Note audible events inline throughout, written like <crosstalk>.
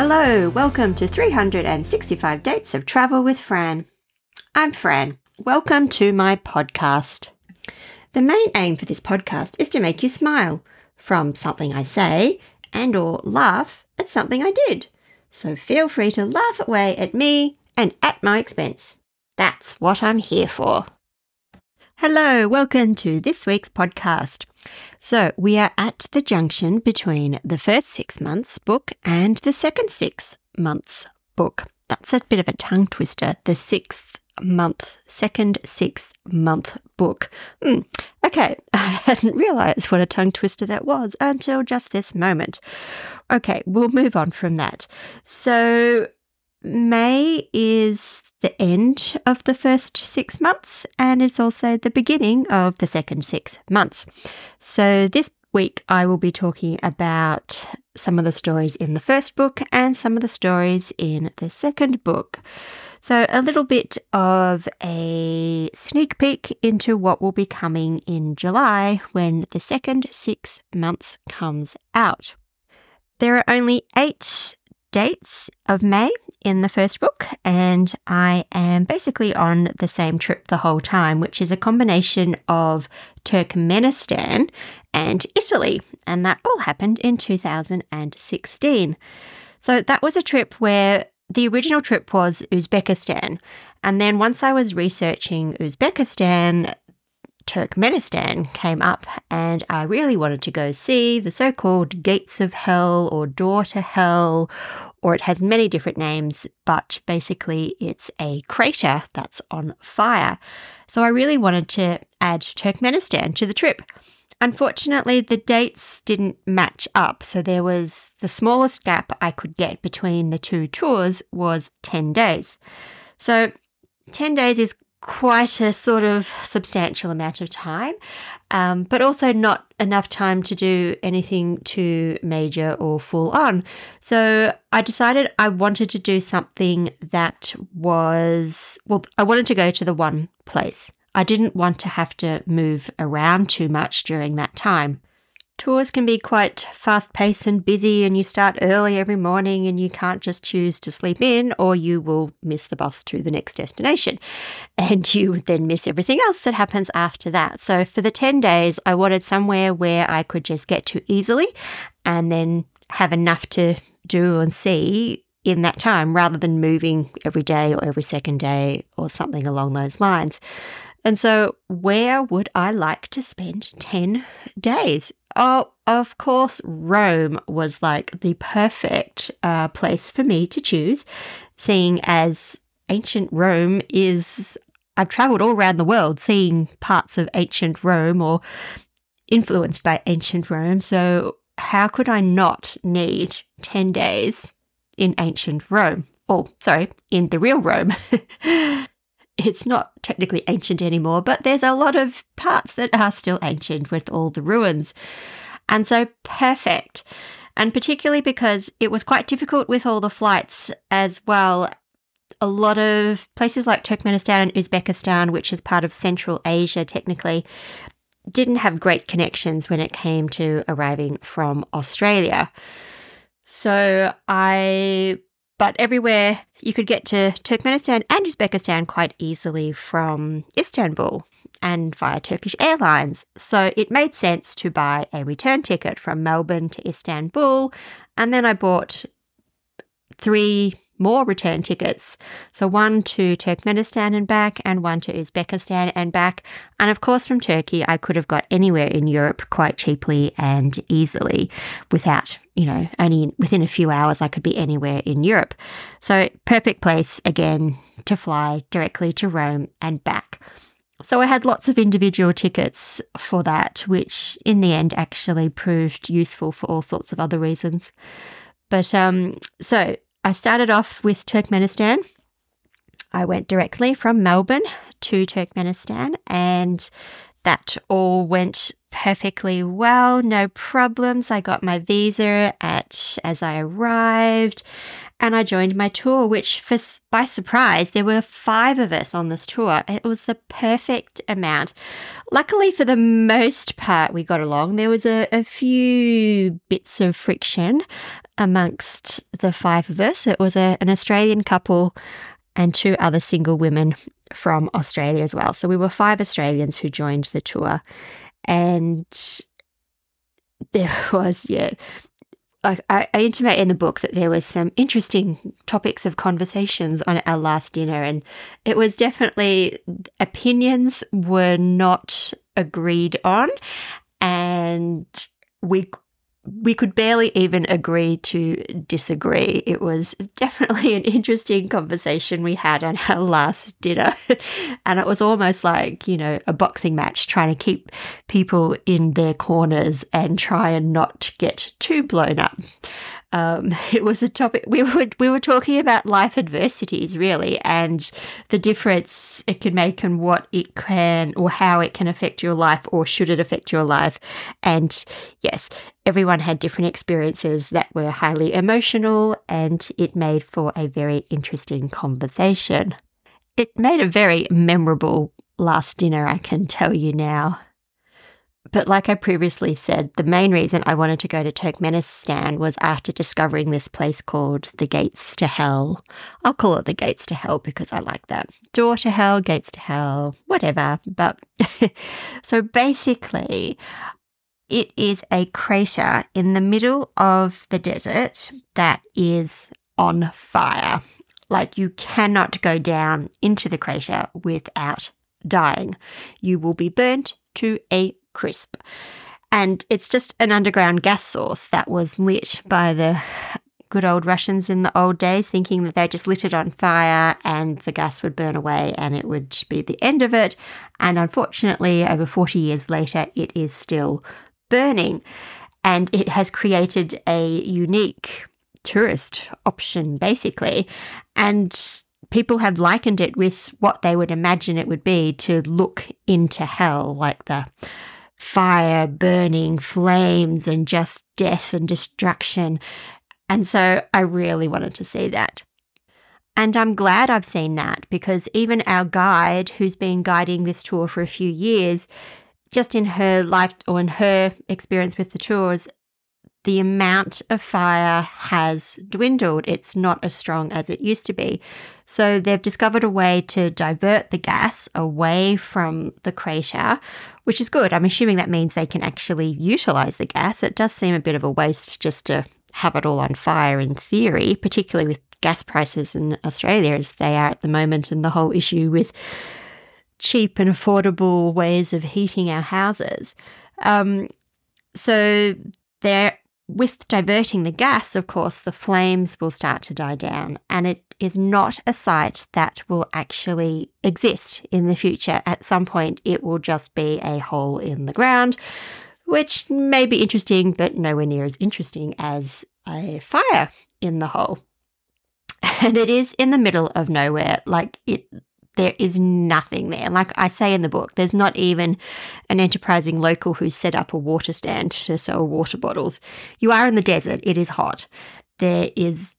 Hello, welcome to 365 Dates of Travel with Fran. I'm Fran. Welcome to my podcast. The main aim for this podcast is to make you smile from something I say and or laugh at something I did. So feel free to laugh away at me and at my expense. That's what I'm here for. Hello, welcome to this week's podcast. So, we are at the junction between the first six months book and the second six months book. That's a bit of a tongue twister, the sixth month, second sixth month book. Mm, okay, <laughs> I hadn't realized what a tongue twister that was until just this moment. Okay, we'll move on from that. So, May is the end of the first six months and it's also the beginning of the second six months. So, this week I will be talking about some of the stories in the first book and some of the stories in the second book. So, a little bit of a sneak peek into what will be coming in July when the second six months comes out. There are only eight dates of May in the first book, and I am basically on the same trip the whole time, which is a combination of Turkmenistan and Italy, and that all happened in 2016. So that was a trip where the original trip was Uzbekistan. And then once I was researching Uzbekistan, Turkmenistan came up, and I really wanted to go see the so called Gates of Hell or Door to Hell, or it has many different names, but basically it's a crater that's on fire. So I really wanted to add Turkmenistan to the trip. Unfortunately, the dates didn't match up, so there was the smallest gap I could get between the two tours was 10 days. So 10 days is quite a sort of substantial amount of time, um, but also not enough time to do anything too major or full on. So I decided I wanted to do something that was, well, I wanted to go to the one place. I didn't want to have to move around too much during that time. Tours can be quite fast paced and busy, and you start early every morning, and you can't just choose to sleep in, or you will miss the bus to the next destination. And you would then miss everything else that happens after that. So, for the 10 days, I wanted somewhere where I could just get to easily and then have enough to do and see in that time rather than moving every day or every second day or something along those lines. And so, where would I like to spend 10 days? Oh, of course, Rome was like the perfect uh, place for me to choose, seeing as ancient Rome is. I've traveled all around the world seeing parts of ancient Rome or influenced by ancient Rome. So, how could I not need 10 days in ancient Rome? Oh, sorry, in the real Rome. <laughs> it's not technically ancient anymore, but there's a lot of parts that are still ancient with all the ruins. And so perfect. And particularly because it was quite difficult with all the flights as well. A lot of places like Turkmenistan and Uzbekistan, which is part of Central Asia technically, didn't have great connections when it came to arriving from Australia. So I but everywhere you could get to Turkmenistan and Uzbekistan quite easily from Istanbul and via Turkish Airlines. So it made sense to buy a return ticket from Melbourne to Istanbul. And then I bought three more return tickets. So one to Turkmenistan and back, and one to Uzbekistan and back. And of course, from Turkey, I could have got anywhere in Europe quite cheaply and easily without, you know, only within a few hours, I could be anywhere in Europe. So, perfect place again to fly directly to Rome and back. So I had lots of individual tickets for that, which in the end actually proved useful for all sorts of other reasons. But um, so I started off with Turkmenistan. I went directly from Melbourne to Turkmenistan, and that all went perfectly well, no problems. I got my visa at as I arrived and I joined my tour, which for, by surprise, there were five of us on this tour. It was the perfect amount. Luckily, for the most part, we got along. There was a, a few bits of friction amongst the five of us. It was a, an Australian couple and two other single women from Australia as well. So we were five Australians who joined the tour. And there <laughs> was, yeah, I, I, intimate in the book that there was some interesting topics of conversations on our last dinner, and it was definitely opinions were not agreed on, and we we could barely even agree to disagree. It was definitely an interesting conversation we had on our last dinner. <laughs> and it was almost like, you know, a boxing match, trying to keep people in their corners and try and not get too blown up. Um, <laughs> it was a topic we were we were talking about life adversities really, and the difference it can make and what it can or how it can affect your life or should it affect your life. And yes, everyone had different experiences that were highly emotional, and it made for a very interesting conversation. It made a very memorable last dinner, I can tell you now. But like I previously said, the main reason I wanted to go to Turkmenistan was after discovering this place called the Gates to Hell. I'll call it the Gates to Hell because I like that. Door to Hell, Gates to Hell, whatever. But <laughs> so basically, it is a crater in the middle of the desert that is on fire. Like you cannot go down into the crater without dying. You will be burnt to a crisp. And it's just an underground gas source that was lit by the good old Russians in the old days, thinking that they just lit it on fire and the gas would burn away and it would be the end of it. And unfortunately, over 40 years later, it is still burning. And it has created a unique tourist option, basically. And people have likened it with what they would imagine it would be to look into hell, like the fire, burning, flames, and just death and destruction. And so I really wanted to see that. And I'm glad I've seen that because even our guide, who's been guiding this tour for a few years, just in her life or in her experience with the tours, the amount of fire has dwindled. It's not as strong as it used to be. So they've discovered a way to divert the gas away from the crater, which is good. I'm assuming that means they can actually utilize the gas. It does seem a bit of a waste just to have it all on fire in theory, particularly with gas prices in Australia as they are at the moment and the whole issue with cheap and affordable ways of heating our houses. Um, so there with diverting the gas, of course, the flames will start to die down, and it is not a site that will actually exist in the future. At some point, it will just be a hole in the ground, which may be interesting, but nowhere near as interesting as a fire in the hole. <laughs> And it is in the middle of nowhere. Like it there is nothing there. Like I say in the book, there's not even an enterprising local who's set up a water stand to sell water bottles. You are in the desert, it is hot. There is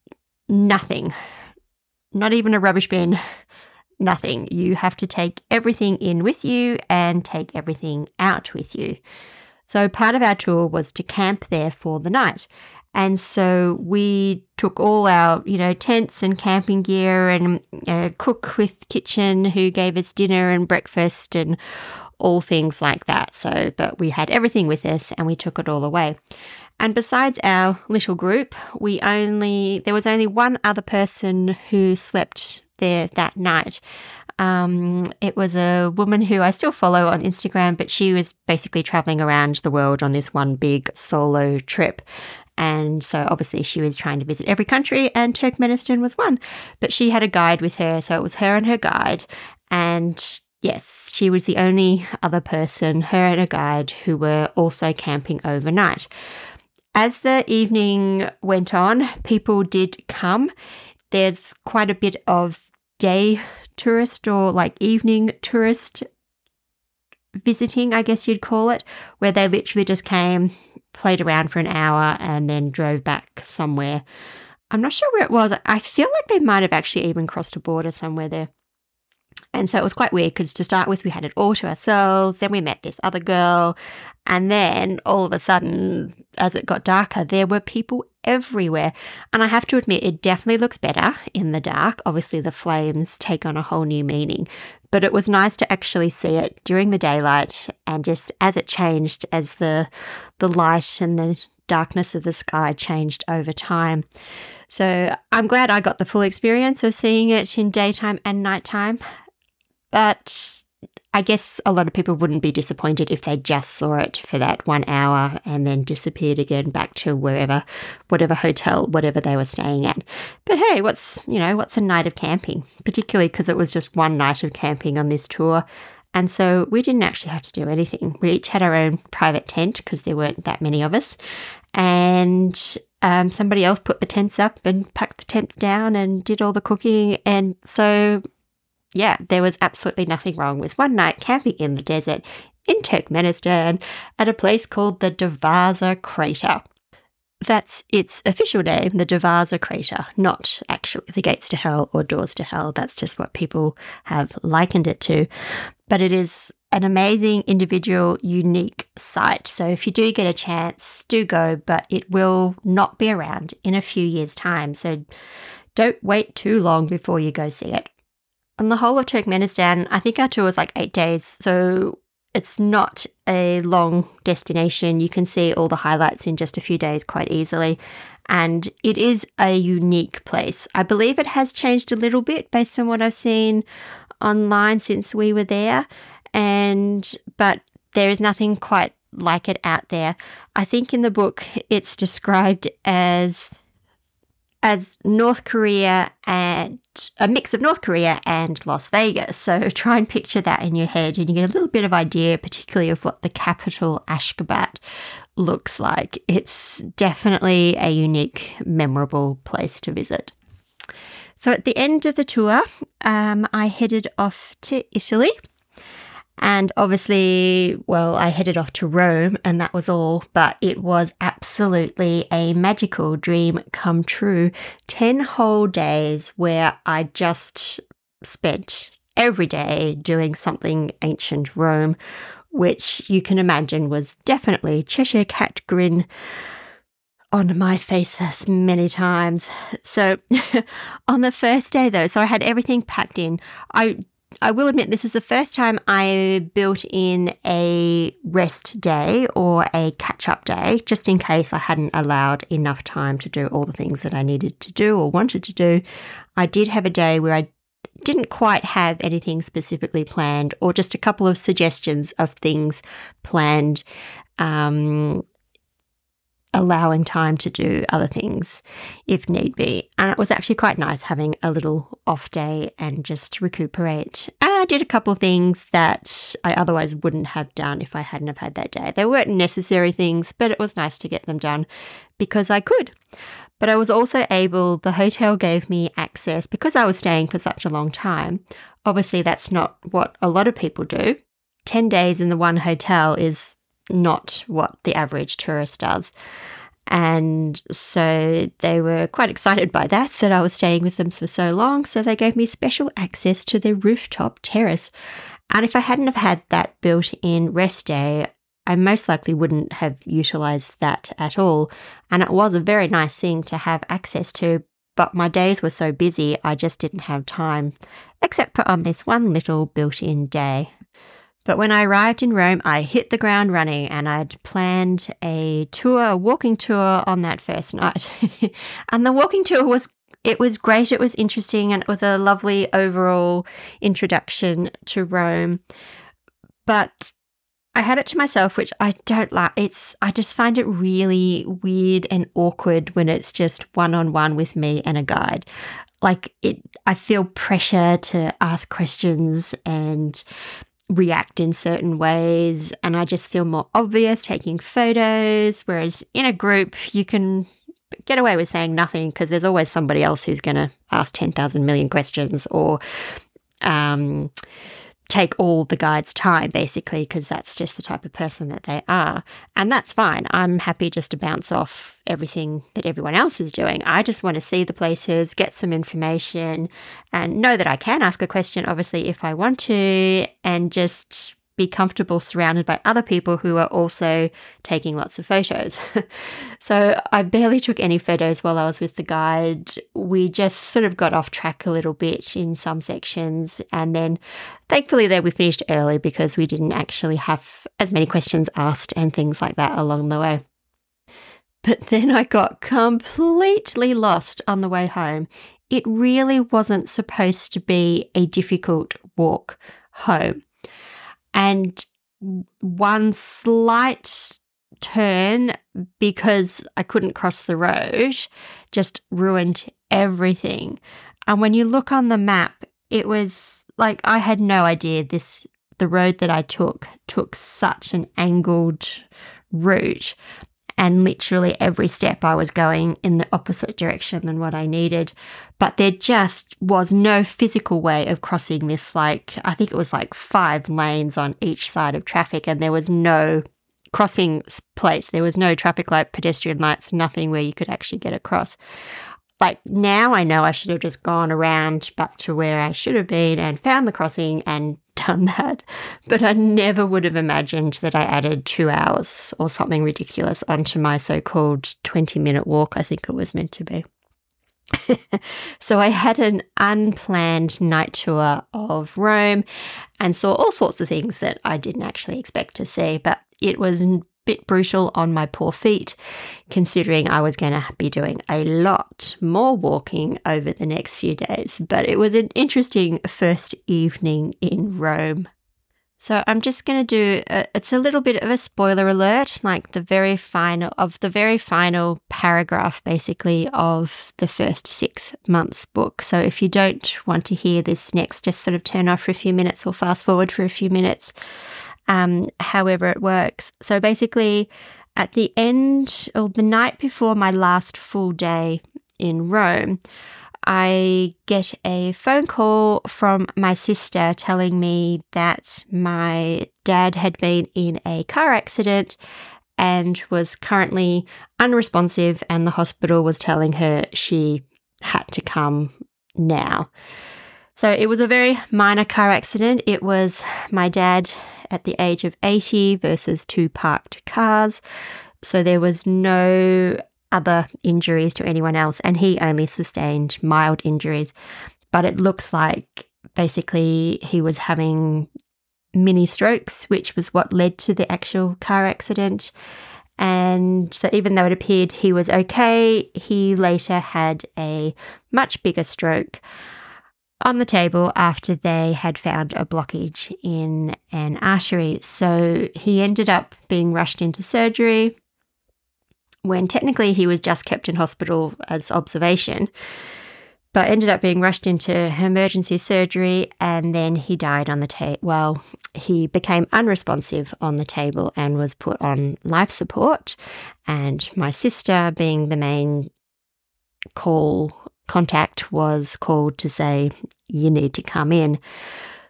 nothing, not even a rubbish bin, nothing. You have to take everything in with you and take everything out with you. So part of our tour was to camp there for the night. And so we took all our, you know, tents and camping gear and a cook with kitchen who gave us dinner and breakfast and all things like that. So, but we had everything with us and we took it all away. And besides our little group, we only, there was only one other person who slept there that night. Um, it was a woman who I still follow on Instagram, but she was basically traveling around the world on this one big solo trip. And so obviously she was trying to visit every country, and Turkmenistan was one. But she had a guide with her, so it was her and her guide. And yes, she was the only other person, her and a guide, who were also camping overnight. As the evening went on, people did come. There's quite a bit of day tourist or like evening tourist visiting, I guess you'd call it, where they literally just came, played around for an hour, and then drove back somewhere. I'm not sure where it was. I feel like they might have actually even crossed a border somewhere there. And so it was quite weird because to start with, we had it all to ourselves. Then we met this other girl. And then all of a sudden, as it got darker, there were people everywhere. And I have to admit, it definitely looks better in the dark. Obviously, the flames take on a whole new meaning. But it was nice to actually see it during the daylight and just as it changed, as the, the light and the darkness of the sky changed over time. So I'm glad I got the full experience of seeing it in daytime and nighttime. But I guess a lot of people wouldn't be disappointed if they just saw it for that one hour and then disappeared again back to wherever, whatever hotel, whatever they were staying at. But hey, what's, you know, what's a night of camping? Particularly because it was just one night of camping on this tour. And so we didn't actually have to do anything. We each had our own private tent because there weren't that many of us. And um, somebody else put the tents up and packed the tents down and did all the cooking. And so yeah, there was absolutely nothing wrong with one night camping in the desert in Turkmenistan at a place called the Darvaza Crater. That's its official name, the Darvaza Crater, not actually the gates to hell or doors to hell. That's just what people have likened it to. But it is an amazing, individual, unique site. So if you do get a chance, do go, but it will not be around in a few years' time. So don't wait too long before you go see it on the whole of Turkmenistan, I think our tour was like eight days. So it's not a long destination. You can see all the highlights in just a few days quite easily. And it is a unique place. I believe it has changed a little bit based on what I've seen online since we were there. And, but there is nothing quite like it out there. I think in the book it's described as as North Korea and a mix of North Korea and Las Vegas. So <laughs> try and picture that in your head, and you get a little bit of idea, particularly of what the capital Ashgabat looks like. It's definitely a unique, memorable place to visit. So at the end of the tour, um, I headed off to Italy and obviously, well, I headed off to Rome and that was all, but it was absolutely a magical dream come true. 10 whole days where I just spent every day doing something ancient Rome, which you can imagine was definitely Cheshire Cat grin on my face as many times. So <laughs> on the first day though, so I had everything packed in. I I will admit this is the first time I built in a rest day or a catch up day, just in case I hadn't allowed enough time to do all the things that I needed to do or wanted to do. I did have a day where I didn't quite have anything specifically planned or just a couple of suggestions of things planned um, allowing time to do other things if need be. And it was actually quite nice having a little off day and just recuperate. And I did a couple of things that I otherwise wouldn't have done if I hadn't have had that day. They weren't necessary things, but it was nice to get them done because I could. But I was also able, the hotel gave me access because I was staying for such a long time. Obviously, that's not what a lot of people do. 10 days in the one hotel is not what the average tourist does. And so they were quite excited by that, that I was staying with them for so long. So they gave me special access to their rooftop terrace. And if I hadn't have had that built in rest day, I most likely wouldn't have utilized that at all. And it was a very nice thing to have access to, but my days were so busy, I just didn't have time, except for on this one little built in day. But when I arrived in Rome, I hit the ground running and I'd planned a tour, a walking tour on that first night. <laughs> and the walking tour was it was great, it was interesting, and it was a lovely overall introduction to Rome. But I had it to myself, which I don't like. It's I just find it really weird and awkward when it's just one on one with me and a guide. Like it, I feel pressure to ask questions and react in certain ways and I just feel more obvious taking photos. Whereas in a group, you can get away with saying nothing because there's always somebody else who's going to ask 10,000 million questions or um, take all the guide's time basically because that's just the type of person that they are. And that's fine. I'm happy just to bounce off everything that everyone else is doing. I just want to see the places get some information and know that i can ask a question obviously if i want to and just be comfortable surrounded by other people who are also taking lots of photos. <laughs> so I barely took any photos while I was with the guide. We just sort of got off track a little bit in some sections. And then thankfully, there we finished early because we didn't actually have as many questions asked and things like that along the way. But then I got completely lost on the way home. It really wasn't supposed to be a difficult walk home. And one slight turn because I couldn't cross the road just ruined everything. And when you look on the map, it was like I had no idea this the road that I took took such an angled route and literally every step I was going in the opposite direction than what I needed. But there just was no physical way of crossing this, like, I think it was like five lanes on each side of traffic, and there was no crossing place. There was no traffic light, pedestrian lights, nothing where you could actually get across. Like now I know I should have just gone around back to where I should have been and found the crossing and done that, but I never would have imagined that I added two hours or something ridiculous onto my so called 20 minute walk, I think it was meant to be. <laughs> so I had an unplanned night tour of Rome and saw all sorts of things that I didn't actually expect to see, but it was bit brutal on my poor feet, considering I was going to be doing a lot more walking over the next few days. But it was an interesting first evening in Rome. So I'm just going to do a, it's a little bit of a spoiler alert, like the very final of the very final paragraph basically of the first 6 months book. So if you don't want to hear this next just sort of turn off for a few minutes or fast forward for a few minutes um, however it works. So basically, at the end or the night before my last full day in Rome, I get a phone call from my sister telling me that my dad had been in a car accident and was currently unresponsive, and the hospital was telling her she had to come now. So it was a very minor car accident. It was my dad at the age of 80 versus two parked cars. So there was no other injuries to anyone else, and he only sustained mild injuries. But it looks like basically he was having mini strokes, which was what led to the actual car accident. And so, even though it appeared he was okay, he later had a much bigger stroke on the table after they had found a blockage in an artery. So he ended up being rushed into surgery when technically he was just kept in hospital as observation, but ended up being rushed into emergency surgery and then he died on the table. Well, he became unresponsive on the table and was put on life support. And my sister, being the main call contact was called to say, You need to come in.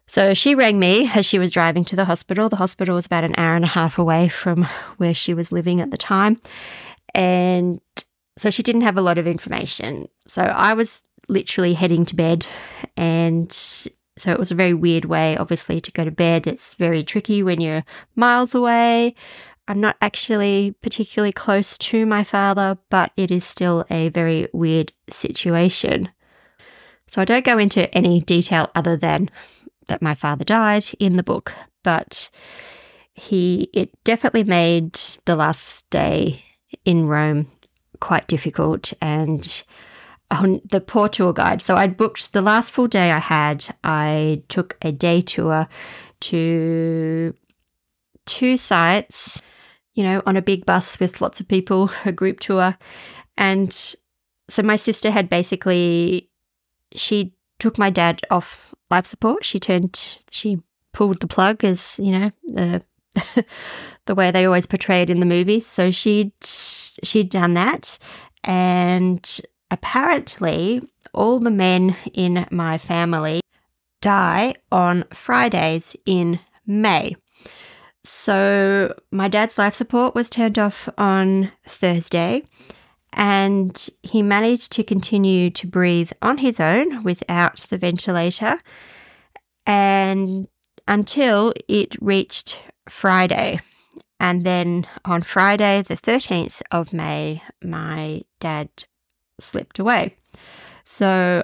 So she rang me as she was driving to the hospital. The hospital was about an hour and a half away from where she was living at the time. And so she didn't have a lot of information. So I was literally heading to bed. And so it was a very weird way, obviously, to go to bed. It's very tricky when you're miles away. I'm not actually particularly close to my father, but it is still a very weird situation. So I don't go into any detail other than that my father died in the book, but he it definitely made the last day in Rome quite difficult and on the poor tour guide. So I'd booked the last full day I had, I took a day tour to two sites you know, on a big bus with lots of people, <laughs> a group tour. And so my sister had basically, she took my dad off life support. She turned, she pulled the plug as, you know, the, <laughs> the way they always portray it in the movies. So she'd, she'd done that. And apparently, all the men in my family die on Fridays in May. So my dad's life support was turned off on Thursday, and he managed to continue to breathe on his own without the ventilator and until it reached Friday. And then on Friday, the 13th of May, my dad slipped away. So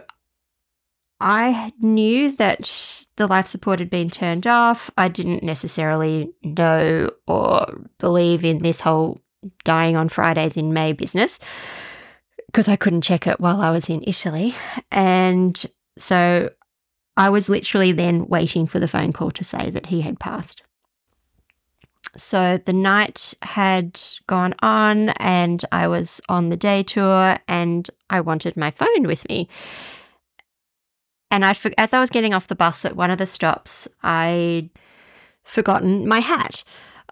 I knew that the life support had been turned off. I didn't necessarily know or believe in this whole dying on Fridays in May business because I couldn't check it while I was in Italy. And so I was literally then waiting for the phone call to say that he had passed. So the night had gone on, and I was on the day tour, and I wanted my phone with me. And I, as I was getting off the bus at one of the stops, I'd forgotten my hat.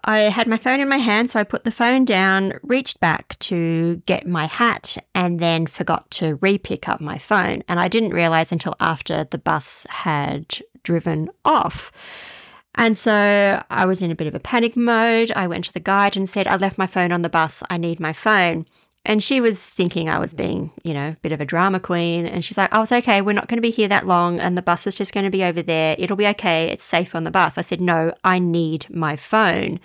I had my phone in my hand, so I put the phone down, reached back to get my hat, and then forgot to re pick up my phone. And I didn't realize until after the bus had driven off. And so I was in a bit of a panic mode. I went to the guide and said, I left my phone on the bus. I need my phone. And she was thinking I was mm. being, you know, a bit of a drama queen. And she's like, oh, it's okay. We're not going to be here that long. And the bus is just going to be over there. It'll be okay. It's safe on the bus. I said, no, I need my phone.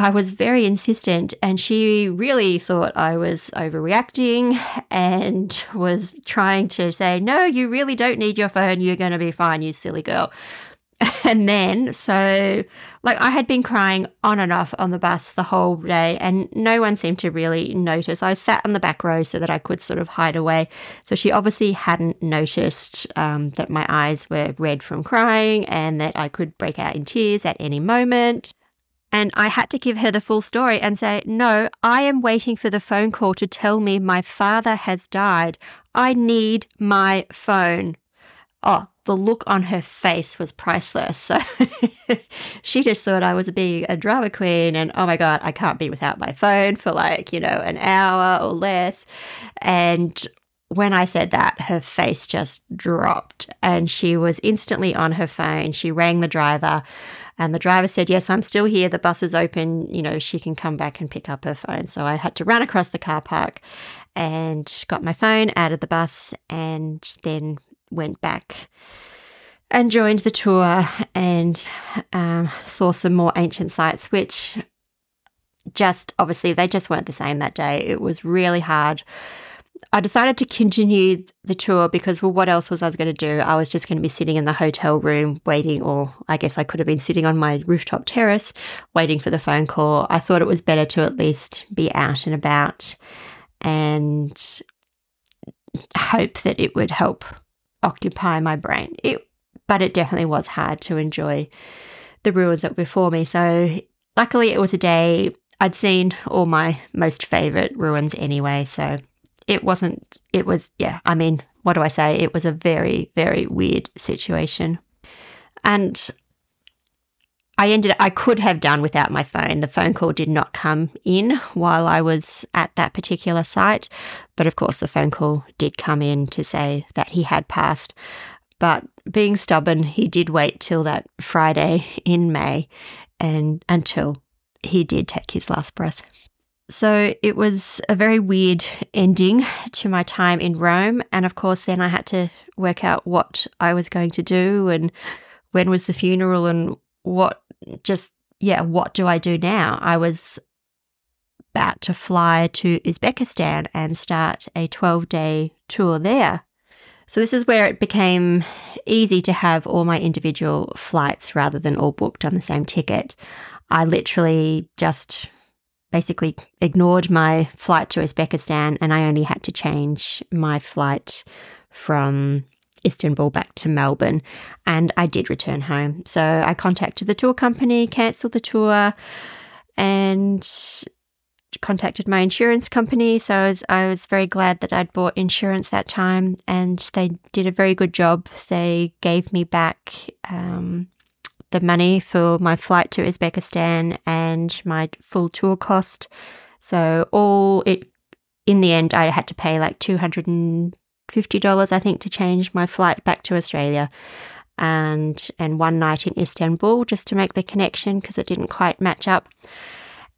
I was very insistent, and she really thought I was overreacting and was trying to say, No, you really don't need your phone. You're going to be fine, you silly girl. <laughs> And then, so like I had been crying on and off on the bus the whole day, and no one seemed to really notice. I sat on the back row so that I could sort of hide away. So she obviously hadn't noticed um, that my eyes were red from crying and that I could break out in tears at any moment. And I had to give her the full story and say, No, I am waiting for the phone call to tell me my father has died. I need my phone. Oh, the look on her face was priceless. So <laughs> she just thought I was being a drama queen and oh my God, I can't be without my phone for like, you know, an hour or less. And when I said that, her face just dropped and she was instantly on her phone. She rang the driver and the driver said, Yes, I'm still here. The bus is open. You know, she can come back and pick up her phone. So I had to run across the car park and got my phone out of the bus and then went back and joined the tour and um, saw some more ancient sites, which just obviously they just weren't the same that day. It was really hard. I decided to continue the tour because, well, what else was I going to do? I was just going to be sitting in the hotel room waiting, or I guess I could have been sitting on my rooftop terrace waiting for the phone call. I thought it was better to at least be out and about and hope that it would help occupy my brain. It, but it definitely was hard to enjoy the ruins that were before me. So luckily, it was a day I'd seen all my most favorite ruins anyway. So it wasn't. It was yeah. I mean, what do I say? It was a very very weird situation, and I ended I could have done without my phone. The phone call did not come in while I was at that particular site, but of course the phone call did come in to say that he had passed. But being stubborn, he did wait till that Friday in May and until he did take his last breath. So it was a very weird ending to my time in Rome. And of course, then I had to work out what I was going to do and when was the funeral and what just, yeah, what do I do now? I was about to fly to Uzbekistan and start a 12 day tour there. So, this is where it became easy to have all my individual flights rather than all booked on the same ticket. I literally just basically ignored my flight to Uzbekistan and I only had to change my flight from Istanbul back to Melbourne, and I did return home. So I contacted the tour company, cancelled the tour, and contacted my insurance company. So I was, I was very glad that I'd bought insurance that time, and they did a very good job. They gave me back um, the money for my flight to Uzbekistan and my full tour cost. So all it in the end, I had to pay like two hundred and $50, I think, to change my flight back to Australia. and and one night in Istanbul just to make the connection because it didn't quite match up.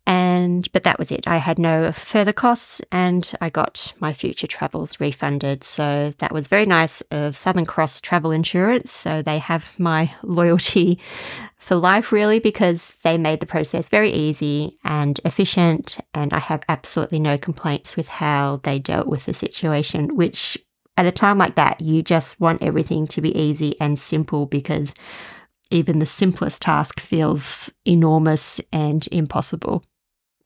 And but that was it. I had no further costs and I got my future travels refunded. So that was very nice of Southern Cross Travel Insurance. So they have my <laughs> loyalty for life really because they made the process very easy and efficient and I have absolutely no complaints with how they dealt with the situation, which at a time like that, you just want everything to be easy and simple because even the simplest task feels enormous and impossible.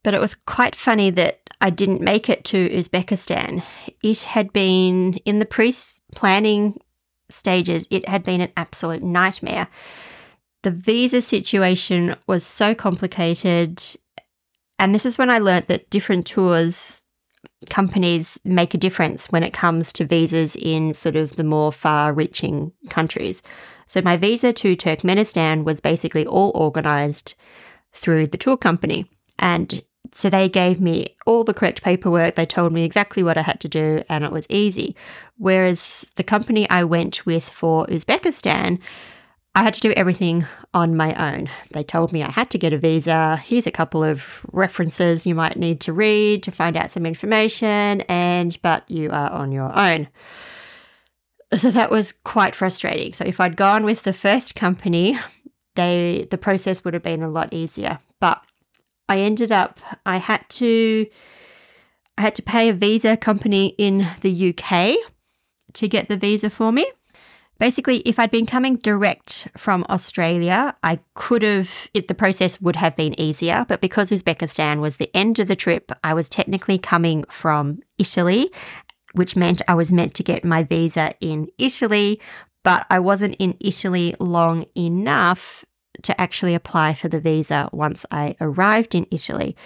But it was quite funny that I didn't make it to Uzbekistan. It had been in the pre planning stages, it had been an absolute nightmare. The visa situation was so complicated. And this is when I learnt that different tours companies make a difference when it comes to visas in sort of the more far reaching countries. So my visa to Turkmenistan was basically all organized through the tour company. And so they gave me all the correct paperwork. They told me exactly what I had to do, and it was easy. Whereas the company I went with for Uzbekistan, I had to do everything on my own. They told me I had to get a visa. Here's a couple of references you might need to read to find out some information, and but you are on your own. So that was quite frustrating. So if I'd gone with the first company, they the process would have been a lot easier. But I ended up I had to I had to pay a visa company in the UK to get the visa for me. Basically, if I'd been coming direct from Australia, I could have, it, the process would have been easier. But because Uzbekistan was the end of the trip, I was technically coming from Italy, which meant I was meant to get my visa in Italy, but I wasn't in Italy long enough to actually apply for the visa once I arrived in Italy.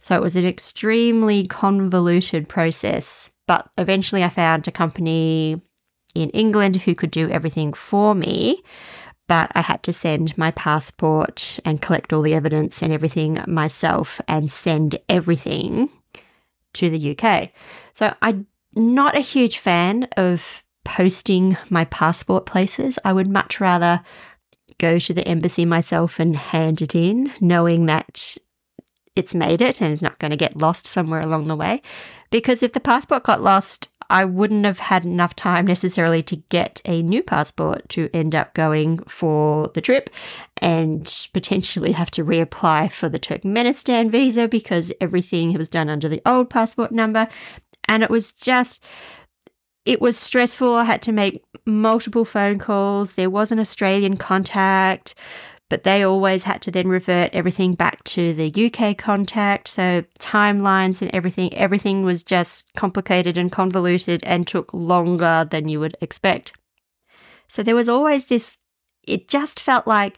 So it was an extremely convoluted process, but eventually I found a company in England who could do everything for me. But I had to send my passport and collect all the evidence and everything myself and send everything to the UK. So I'm not a huge fan of posting my passport places. I would much rather go to the embassy myself and hand it in, knowing that it's made it and it's not going to get lost somewhere along the way. Because if the passport got lost, I wouldn't have had enough time necessarily to get a new passport to end up going for the trip and potentially have to reapply for the Turkmenistan visa because everything was done under the old passport number. And it was just it was stressful. I had to make multiple phone calls. There was an Australian contact, but they always had to then revert everything back to the UK contact. So timelines and everything, everything was just complicated and convoluted and took longer than you would expect. So there was always this, it just felt like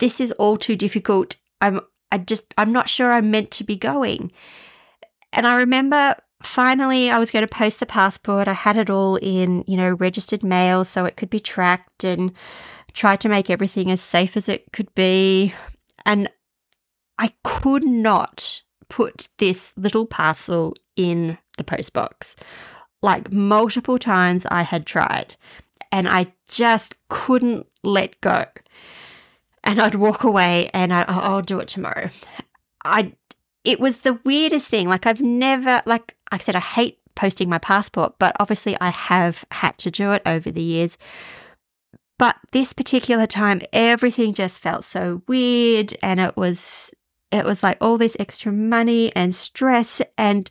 this is all too difficult. I'm, I just, I'm not sure I'm meant to be going. And I remember finally I was going to post the passport. I had it all in, you know, registered mail so it could be tracked and tried to make everything as safe as it could be. And I could not put this little parcel in the postbox. Like multiple times I had tried and I just couldn't let go. And I'd walk away and I, oh, I'll do it tomorrow. I it was the weirdest thing. Like I've never like I said I hate posting my passport, but obviously I have had to do it over the years. But this particular time everything just felt so weird and it was it was like all this extra money and stress and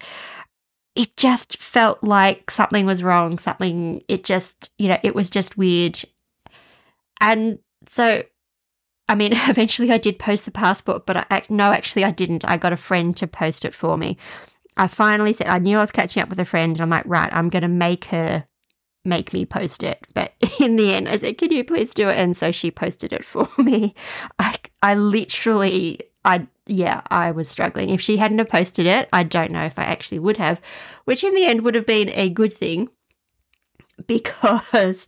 it just felt like something was wrong, something it just, you know, it was just weird. And so I mean, <laughs> eventually I did post the passport, but I, no, actually I didn't. I got a friend to post it for me. I finally said, I knew I was catching up with a friend, and I'm like, right, I'm going to make her make me post it. But <laughs> in the end, I said, can you please do it? And so she posted it for me. <laughs> I, I literally, I, yeah, I was struggling. If she hadn't have posted it, I don't know if I actually would have, which in the end would have been a good thing <laughs> because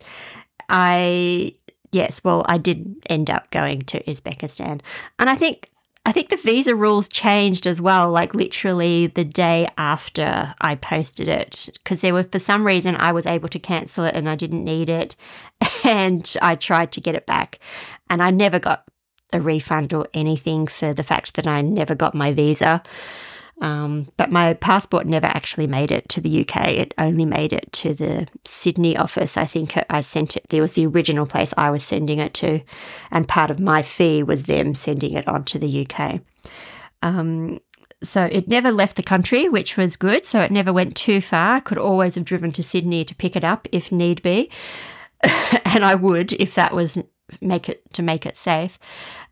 I yes, well, I did end up going to Uzbekistan. And I think I think the visa rules changed as well, like literally the day after I posted it, because there were, for some reason, I was able to cancel it and I didn't need it. <laughs> And I tried to get it back and I never got a refund or anything for the fact that I never got my visa. Um, but my passport never actually made it to the UK. It only made it to the Sydney office. I think I sent it, there was the original place I was sending it to. And part of my fee was them sending it on to the UK. Um, so it never left the country, which was good. So it never went too far. Could always have driven to Sydney to pick it up if need be. <laughs> and I would if that was make it to make it safe.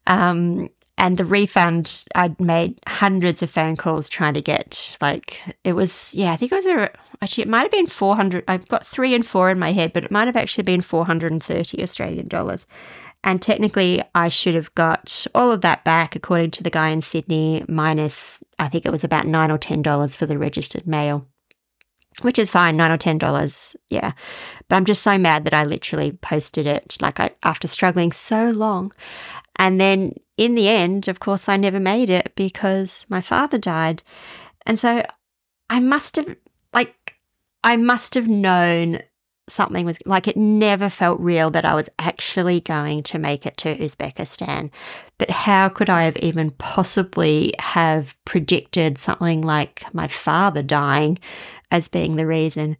Um, and the refund, I'd made hundreds of phone calls trying to get like it was yeah, I think it was a actually it might have been four hundred. I've got three and four in my head, but it might have actually been four hundred and thirty Australian dollars. And technically, I should have got all of that back, according to the guy in Sydney, minus I think it was about nine or ten dollars for the registered mail which is fine, nine or ten dollars, yeah. But I'm just so mad that I literally posted it like I, after struggling so long, and then in the end, of course, I never made it because my father died, and so I must have like I must have known something was like it never felt real that I was actually going to make it to Uzbekistan. But how could I have even possibly have predicted something like my father dying as being the reason?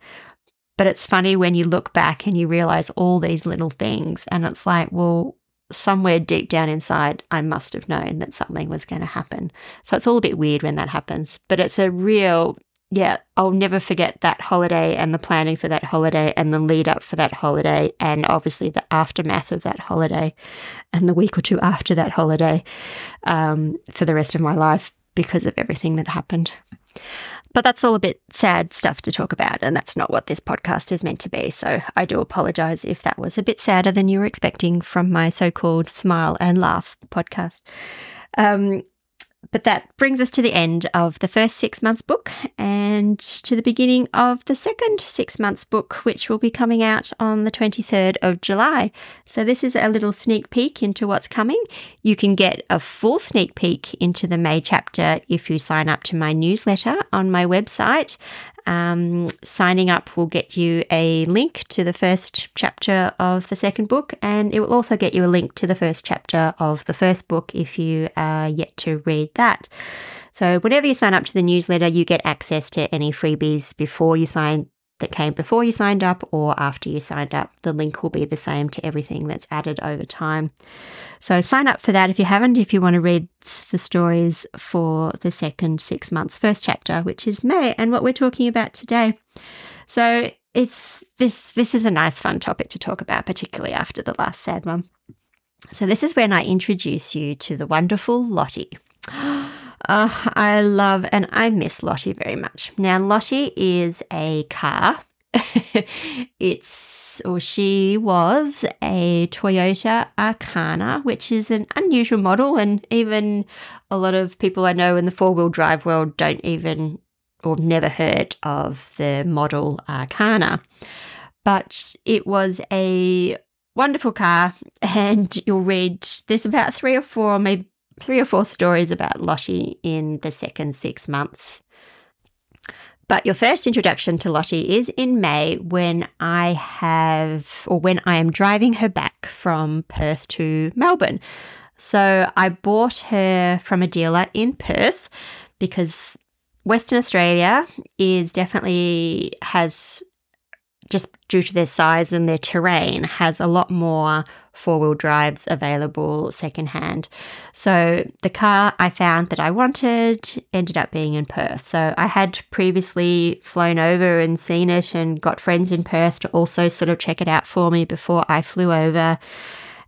But it's funny when you look back and you realize all these little things and it's like, well, somewhere deep down inside, I must have known that something was going to happen. So it's all a bit weird when that happens, but it's a real yeah, I'll never forget that holiday and the planning for that holiday and the lead up for that holiday and obviously the aftermath of that holiday and the week or two after that holiday um, for the rest of my life because of everything that happened. But that's all a bit sad stuff to talk about, and that's not what this podcast is meant to be. So I do apologize if that was a bit sadder than you were expecting from my so called smile and laugh podcast. Um, but that brings us to the end of the first six months book and to the beginning of the second six months book, which will be coming out on the 23rd of July. So, this is a little sneak peek into what's coming. You can get a full sneak peek into the May chapter if you sign up to my newsletter on my website. Um, signing up will get you a link to the first chapter of the second book, and it will also get you a link to the first chapter of the first book if you are yet to read that. So, whenever you sign up to the newsletter, you get access to any freebies before you sign that came before you signed up or after you signed up. The link will be the same to everything that's added over time. So sign up for that if you haven't, if you want to read the stories for the second six months, first chapter, which is May, and what we're talking about today. So it's this this is a nice fun topic to talk about, particularly after the last sad one. So this is when I introduce you to the wonderful Lottie. <gasps> I love and I miss Lottie very much. Now, Lottie is a car. <laughs> it's, or she was a Toyota Arkana, which is an unusual model. And even a lot of people I know in the four wheel drive world don't even or never heard of the model Arkana. But it was a wonderful car, and you'll read there's about three or four, maybe three or four stories about Lottie in the second six months. But your first introduction to Lottie is in May when I have, or when I am driving her back from Perth to Melbourne. So I bought her from a dealer in Perth because Western Australia is definitely has just due to their size and their terrain, has a lot more four wheel drives available secondhand. So the car I found that I wanted ended up being in Perth. So I had previously flown over and seen it and got friends in Perth to also sort of check it out for me before I flew over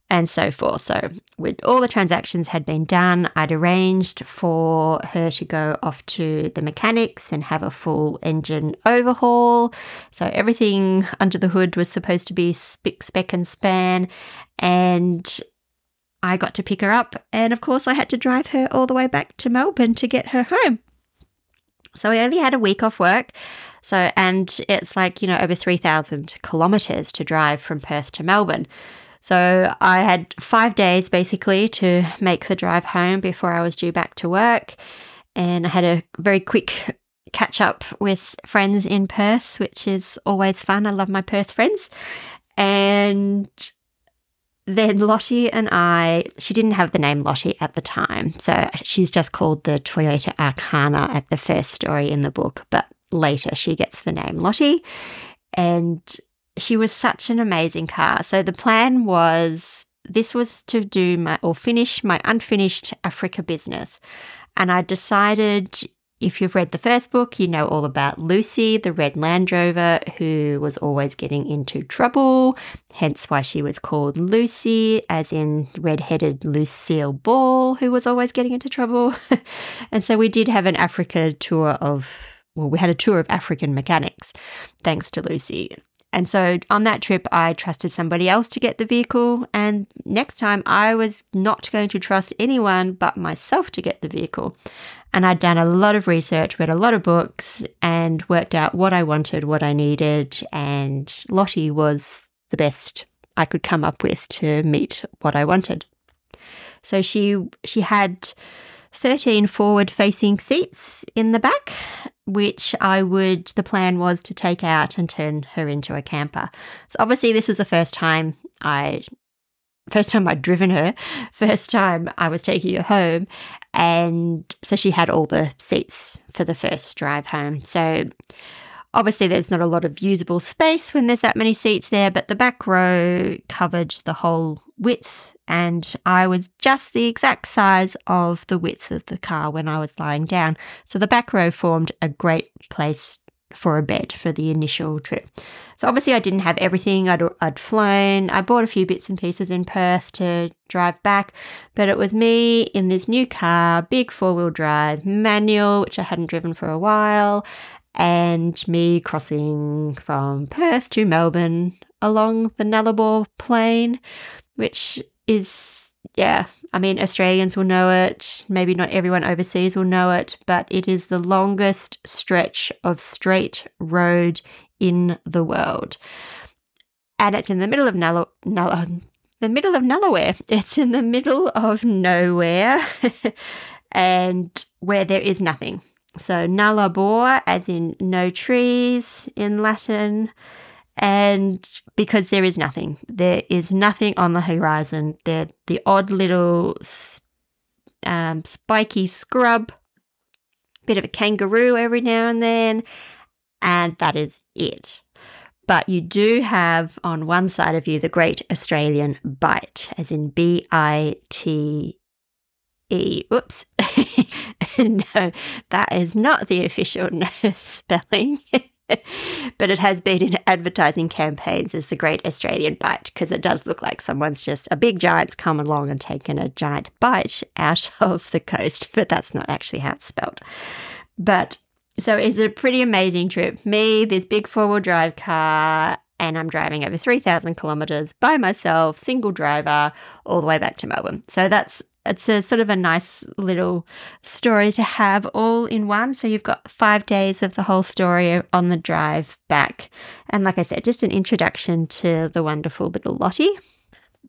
and so forth. So, with all the transactions had been done, I'd arranged for her to go off to the mechanics and have a full engine overhaul. So, everything under the hood was supposed to be spick, speck, and span. And I got to pick her up. And of course, I had to drive her all the way back to Melbourne to get her home. So, I only had a week off work. So, and it's like, you know, over 3,000 kilometres to drive from Perth to Melbourne. So I had five days basically to make the drive home before I was due back to work. And I had a very quick catch up with friends in Perth, which is always fun. I love my Perth friends. And then Lottie and I, she didn't have the name Lottie at the time. So she's just called the Toyota Arcana at the first story in the book. But later she gets the name Lottie. And she was such an amazing car. So the plan was this was to do my or finish my unfinished Africa business. And I decided if you've read the first book, you know all about Lucy, the red Land Rover, who was always getting into trouble, hence why she was called Lucy, as in red headed Lucille Ball, who was always getting into trouble. <laughs> and so we did have an Africa tour of, well, we had a tour of African mechanics, thanks to Lucy. And so on that trip, I trusted somebody else to get the vehicle. And next time, I was not going to trust anyone but myself to get the vehicle. And I'd done a lot of research, read a lot of books, and worked out what I wanted, what I needed. And Lottie was the best I could come up with to meet what I wanted. So she she had 13 forward facing seats in the back which I would, the plan was to take out and turn her into a camper. So obviously, this was the first time I, first time I'd driven her, <laughs> first time I was taking her home. And so she had all the seats for the first drive home. So obviously, there's not a lot of usable space when there's that many seats there, but the back row covered the whole width and I was just the exact size of the width of the car when I was lying down. So the back row formed a great place for a bed for the initial trip. So obviously I didn't have everything. I'd, I'd flown. I bought a few bits and pieces in Perth to drive back, but it was me in this new car, big four-wheel drive, manual, which I hadn't driven for a while, and me crossing from Perth to Melbourne along the Nullarbor Plain, which is, yeah, I mean, Australians will know it. Maybe not everyone overseas will know it, but it is the longest stretch of straight road in the world. And it's in the middle of Nulla, Nulla, the middle of nowhere. It's in the middle of nowhere <laughs> and where there is nothing. So nullarbor, as in no trees in Latin, and because there is nothing, there is nothing on the horizon. There, the odd little um, spiky scrub, bit of a kangaroo every now and then, and that is it. But you do have on one side of you the Great Australian Bite, as in B I T E. Oops. <laughs> no, that is not the official <laughs> spelling. but it has been in advertising campaigns as the Great Australian Bite because it does look like someone's just a big giant's come along and taken a giant bite out <laughs> of the coast, but that's not actually how it's spelled. But so it's a pretty amazing trip. Me, this big four wheel drive car, and I'm driving over 3,000 kilometers by myself, single driver, all the way back to Melbourne. So that's it's a sort of a nice little story to have all in one. So you've got five days of the whole story on the drive back. And like I said, just an introduction to the wonderful little Lottie.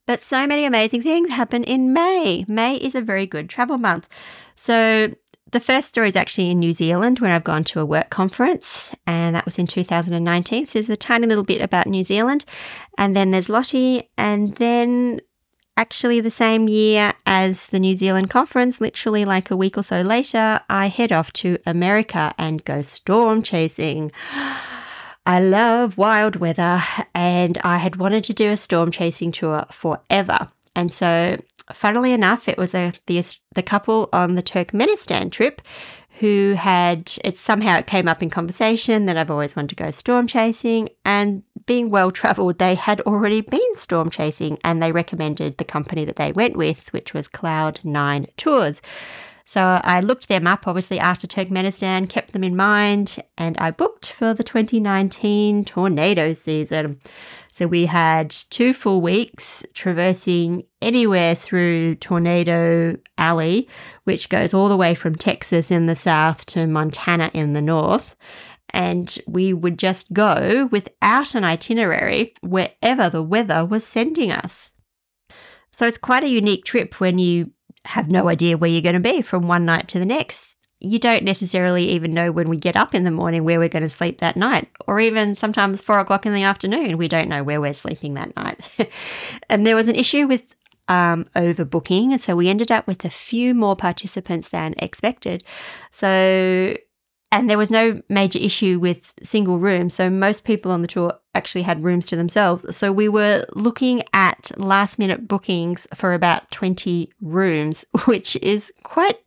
But so many amazing things happen in May. May is a very good travel month. So the first story is actually in New Zealand when I've gone to a work conference, and that was in 2019. So there's a tiny little bit about New Zealand. And then there's Lottie, and then actually the same year as the New Zealand conference, literally like a week or so later, I head off to America and go storm chasing. <gasps> I love wild weather and I had wanted to do a storm chasing tour forever. And so, funnily enough, it was a the, the couple on the Turkmenistan trip who had it somehow it came up in conversation that I've always wanted to go storm chasing and being well traveled they had already been storm chasing and they recommended the company that they went with which was Cloud 9 Tours. So I looked them up obviously after Turkmenistan, kept them in mind and I booked for the 2019 tornado season. So we had two full weeks traversing anywhere through Tornado Alley, which goes all the way from Texas in the south to Montana in the north. And we would just go without an itinerary wherever the weather was sending us. So it's quite a unique trip when you have no idea where you're going to be from one night to the next. You don't necessarily even know when we get up in the morning where we're going to sleep that night, or even sometimes four o'clock in the afternoon, we don't know where we're sleeping that night. <laughs> and there was an issue with um, overbooking, and so we ended up with a few more participants than expected. So and there was no major issue with single rooms. So most people on the tour actually had rooms to themselves. So we were looking at last minute bookings for about 20 rooms, <laughs> which is quite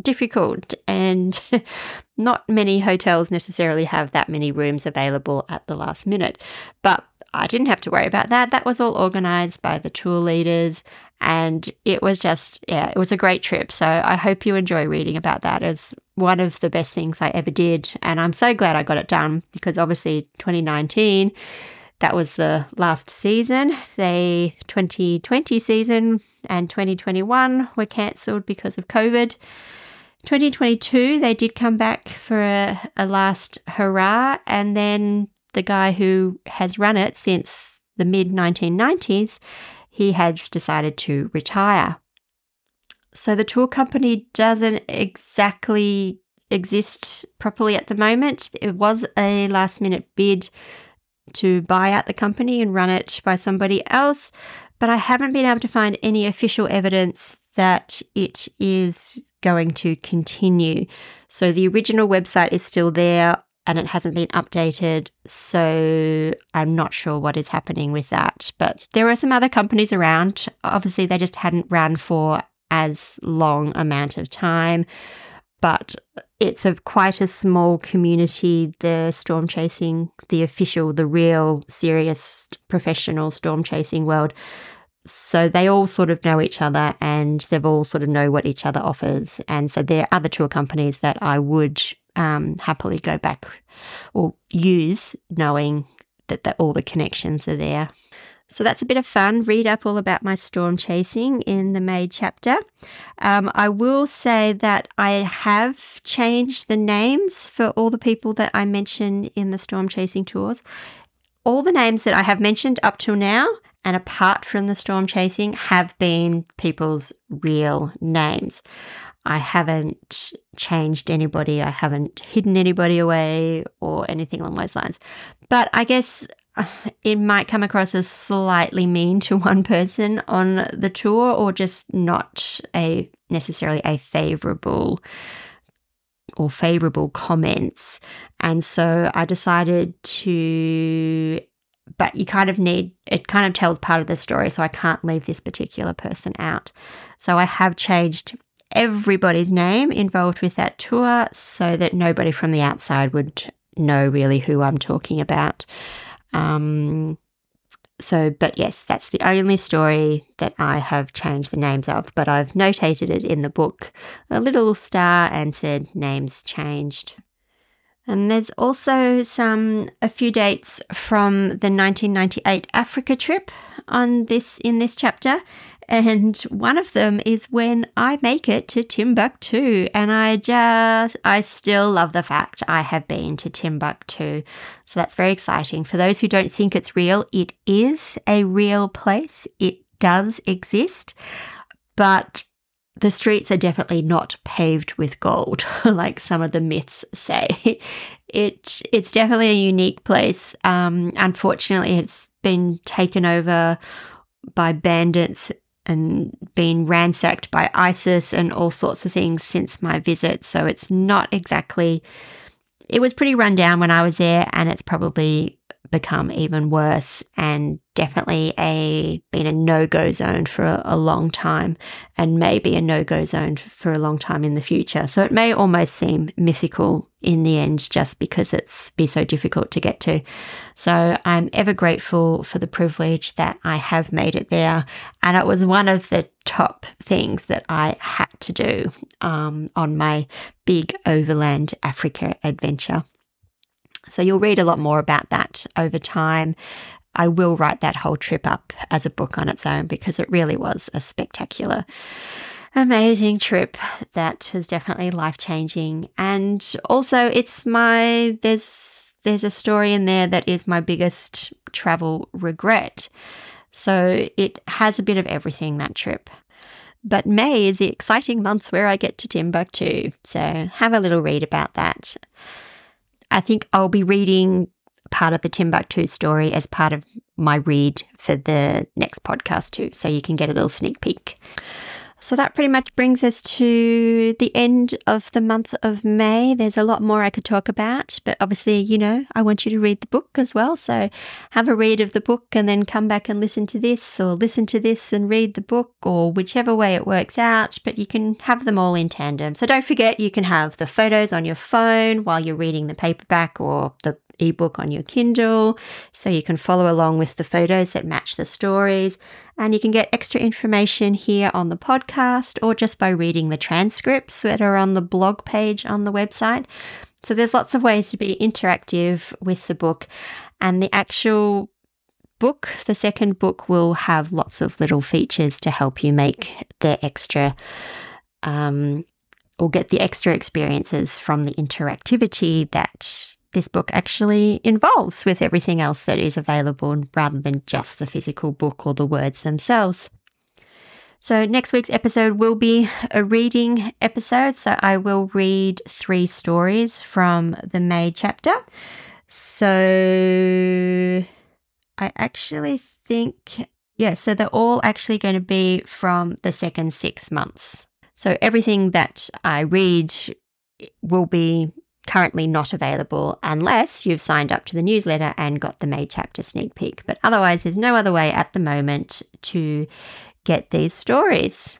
difficult. And <laughs> not many hotels necessarily have that many rooms available at the last minute. But I didn't have to worry about that. That was all organized by the tour leaders. And it was just, yeah, it was a great trip. So I hope you enjoy reading about that as one of the best things I ever did. And I'm so glad I got it done because obviously 2019, that was the last season. The 2020 season and 2021 were cancelled because of COVID. 2022, they did come back for a, a last hurrah. And then the guy who has run it since the mid 1990s, he has decided to retire. So the tour company doesn't exactly exist properly at the moment. It was a last minute bid to buy out the company and run it by somebody else, but I haven't been able to find any official evidence that it is going to continue. So the original website is still there and it hasn't been updated. So I'm not sure what is happening with that. But there are some other companies around. Obviously, they just hadn't run for as long amount of time, but it's a quite a small community. The storm chasing, the official, the real serious professional storm chasing world. So they all sort of know each other and they've all sort of know what each other offers. And so there are other tour companies that I would um, happily go back or use knowing that, that all the connections are there. So that's a bit of fun. Read up all about my storm chasing in the May chapter. Um, I will say that I have changed the names for all the people that I mentioned in the storm chasing tours. All the names that I have mentioned up till now and apart from the storm chasing have been people's real names. I haven't changed anybody, I haven't hidden anybody away or anything along those lines. But I guess <sighs> it might come across as slightly mean to one person on the tour or just not a necessarily a favorable or favorable comments. And so I decided to but you kind of need it kind of tells part of the story so I can't leave this particular person out. So I have changed everybody's name involved with that tour so that nobody from the outside would know really who I'm talking about. Um, so, but yes, that's the only story that I have changed the names of, but I've notated it in the book, a little star, and said names changed. And there's also some a few dates from the 1998 Africa trip on this in this chapter, and one of them is when I make it to Timbuktu. And I just, I still love the fact I have been to Timbuktu. So that's very exciting. For those who don't think it's real, it is a real place. It does exist. But the streets are definitely not paved with gold, <laughs> like some of the myths say. It it's definitely a unique place. Um, unfortunately, it's been taken over by bandits and been ransacked by ISIS and all sorts of things since my visit. So it's not exactly, it was pretty run down when I was there, and it's probably become even worse and definitely a been a no-go zone for a, a long time and maybe a no-go zone for a long time in the future. So it may almost seem mythical in the end just because it's be so difficult to get to. So I'm ever grateful for the privilege that I have made it there. And it was one of the top things that I had to do um, on my big overland Africa adventure. So you'll read a lot more about that over time. I will write that whole trip up as a book on its own because it really was a spectacular, amazing trip that was definitely life changing. And also, it's my, there's, there's a story in there that is my biggest travel regret. So it has a bit of everything that trip. But May is the exciting month where I get to Timbuktu. So have a little read about that. I think I'll be reading part of the Timbuktu story as part of my read for the next podcast too. So you can get a little sneak peek. So that pretty much brings us to the end of the month of May. There's a lot more I could talk about, but obviously, you know, I want you to read the book as well. So have a read of the book and then come back and listen to this, or listen to this and read the book, or whichever way it works out. But you can have them all in tandem. So don't forget, you can have the photos on your phone while you're reading the paperback or the ebook on your Kindle. So you can follow along with the photos that match the stories. And you can get extra information here on the podcast or just by reading the transcripts that are on the blog page on the website. So there's lots of ways to be interactive with the book. And the actual book, the second book, will have lots of little features to help you make the extra. Um, or get the extra experiences from the interactivity that this book actually involves with everything else that is available rather than just the physical book or the words themselves. So, next week's episode will be a reading episode. So, I will read three stories from the May chapter. So, I actually think, yeah, so they're all actually going to be from the second six months. So, everything that I read will be currently not available unless you've signed up to the newsletter and got the May chapter sneak peek. But otherwise, there's no other way at the moment to get these stories.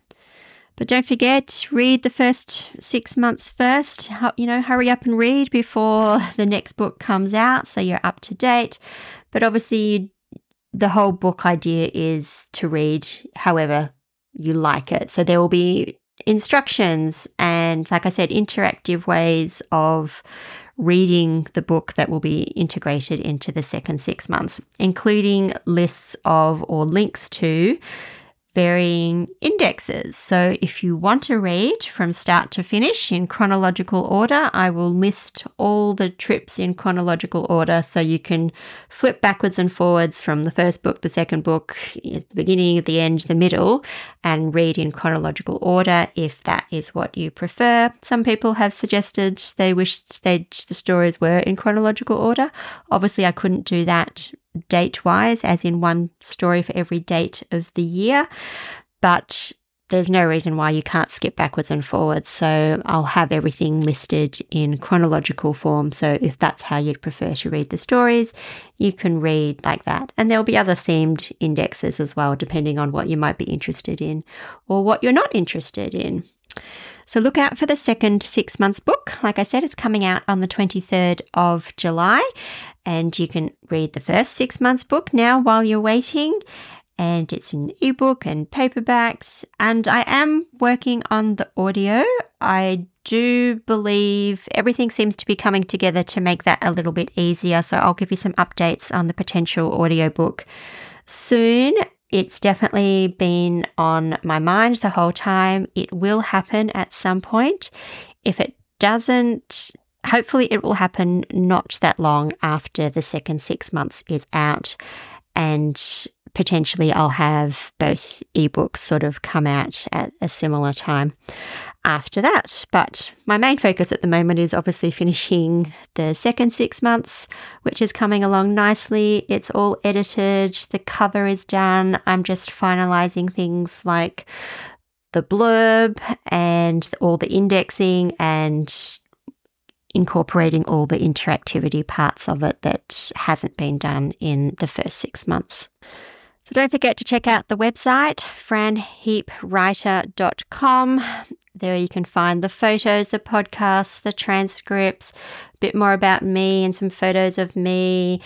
But don't forget, read the first six months first. You know, hurry up and read before <laughs> the next book comes out so you're up to date. But obviously, the whole book idea is to read however you like it. So there will be instructions and, like I said, interactive ways of reading the book that will be integrated into the second six months, including lists of or links to varying indexes. So if you want to read from start to finish in chronological order, I will list all the trips in chronological order so you can flip backwards and forwards from the first book, the second book, the beginning, the end, the middle, and read in chronological order if that is what you prefer. Some people have suggested they wished the stories were in chronological order. Obviously, I couldn't do that date wise, as in one story for every date of the year. But there's no reason why you can't skip backwards and forwards. So I'll have everything listed in chronological form. So if that's how you'd prefer to read the stories, you can read like that. And there'll be other themed indexes as well, depending on what you might be interested in or what you're not interested in. So look out for the second six months book. Like I said, it's coming out on the 23rd of July, and you can read the first six months book now while you're waiting. And it's in ebook and paperbacks. And I am working on the audio. I do believe everything seems to be coming together to make that a little bit easier. So I'll give you some updates on the potential audiobook soon. It's definitely been on my mind the whole time. It will happen at some point. If it doesn't, hopefully it will happen not that long after the second six months is out. And potentially I'll have both ebooks sort of come out at a similar time after that. But my main focus at the moment is obviously finishing the second six months, which is coming along nicely. It's all edited, the cover is done. I'm just finalizing things like the blurb and all the indexing and incorporating all the interactivity parts of it that hasn't been done in the first six months. So don't forget to check out the website, franheapwriter.com. There you can find the photos, the podcasts, the transcripts, a bit more about me and some photos of me,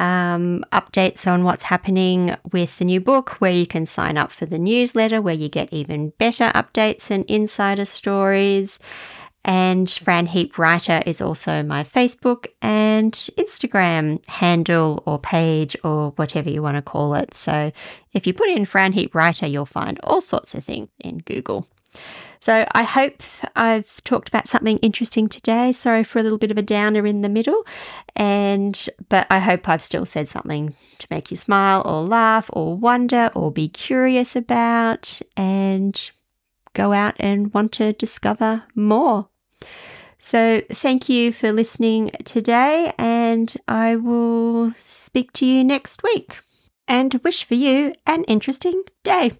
um, updates on what's happening with the new book, where you can sign up for the newsletter, where you get even better updates and insider stories. And Fran Heap Writer is also my Facebook and Instagram handle or page or whatever you want to call it. So if you put in Fran Heap Writer, you'll find all sorts of things in Google. So I hope I've talked about something interesting today. Sorry for a little bit of a downer in the middle. And but I hope I've still said something to make you smile or laugh or wonder or be curious about and go out and want to discover more. So, thank you for listening today, and I will speak to you next week and wish for you an interesting day.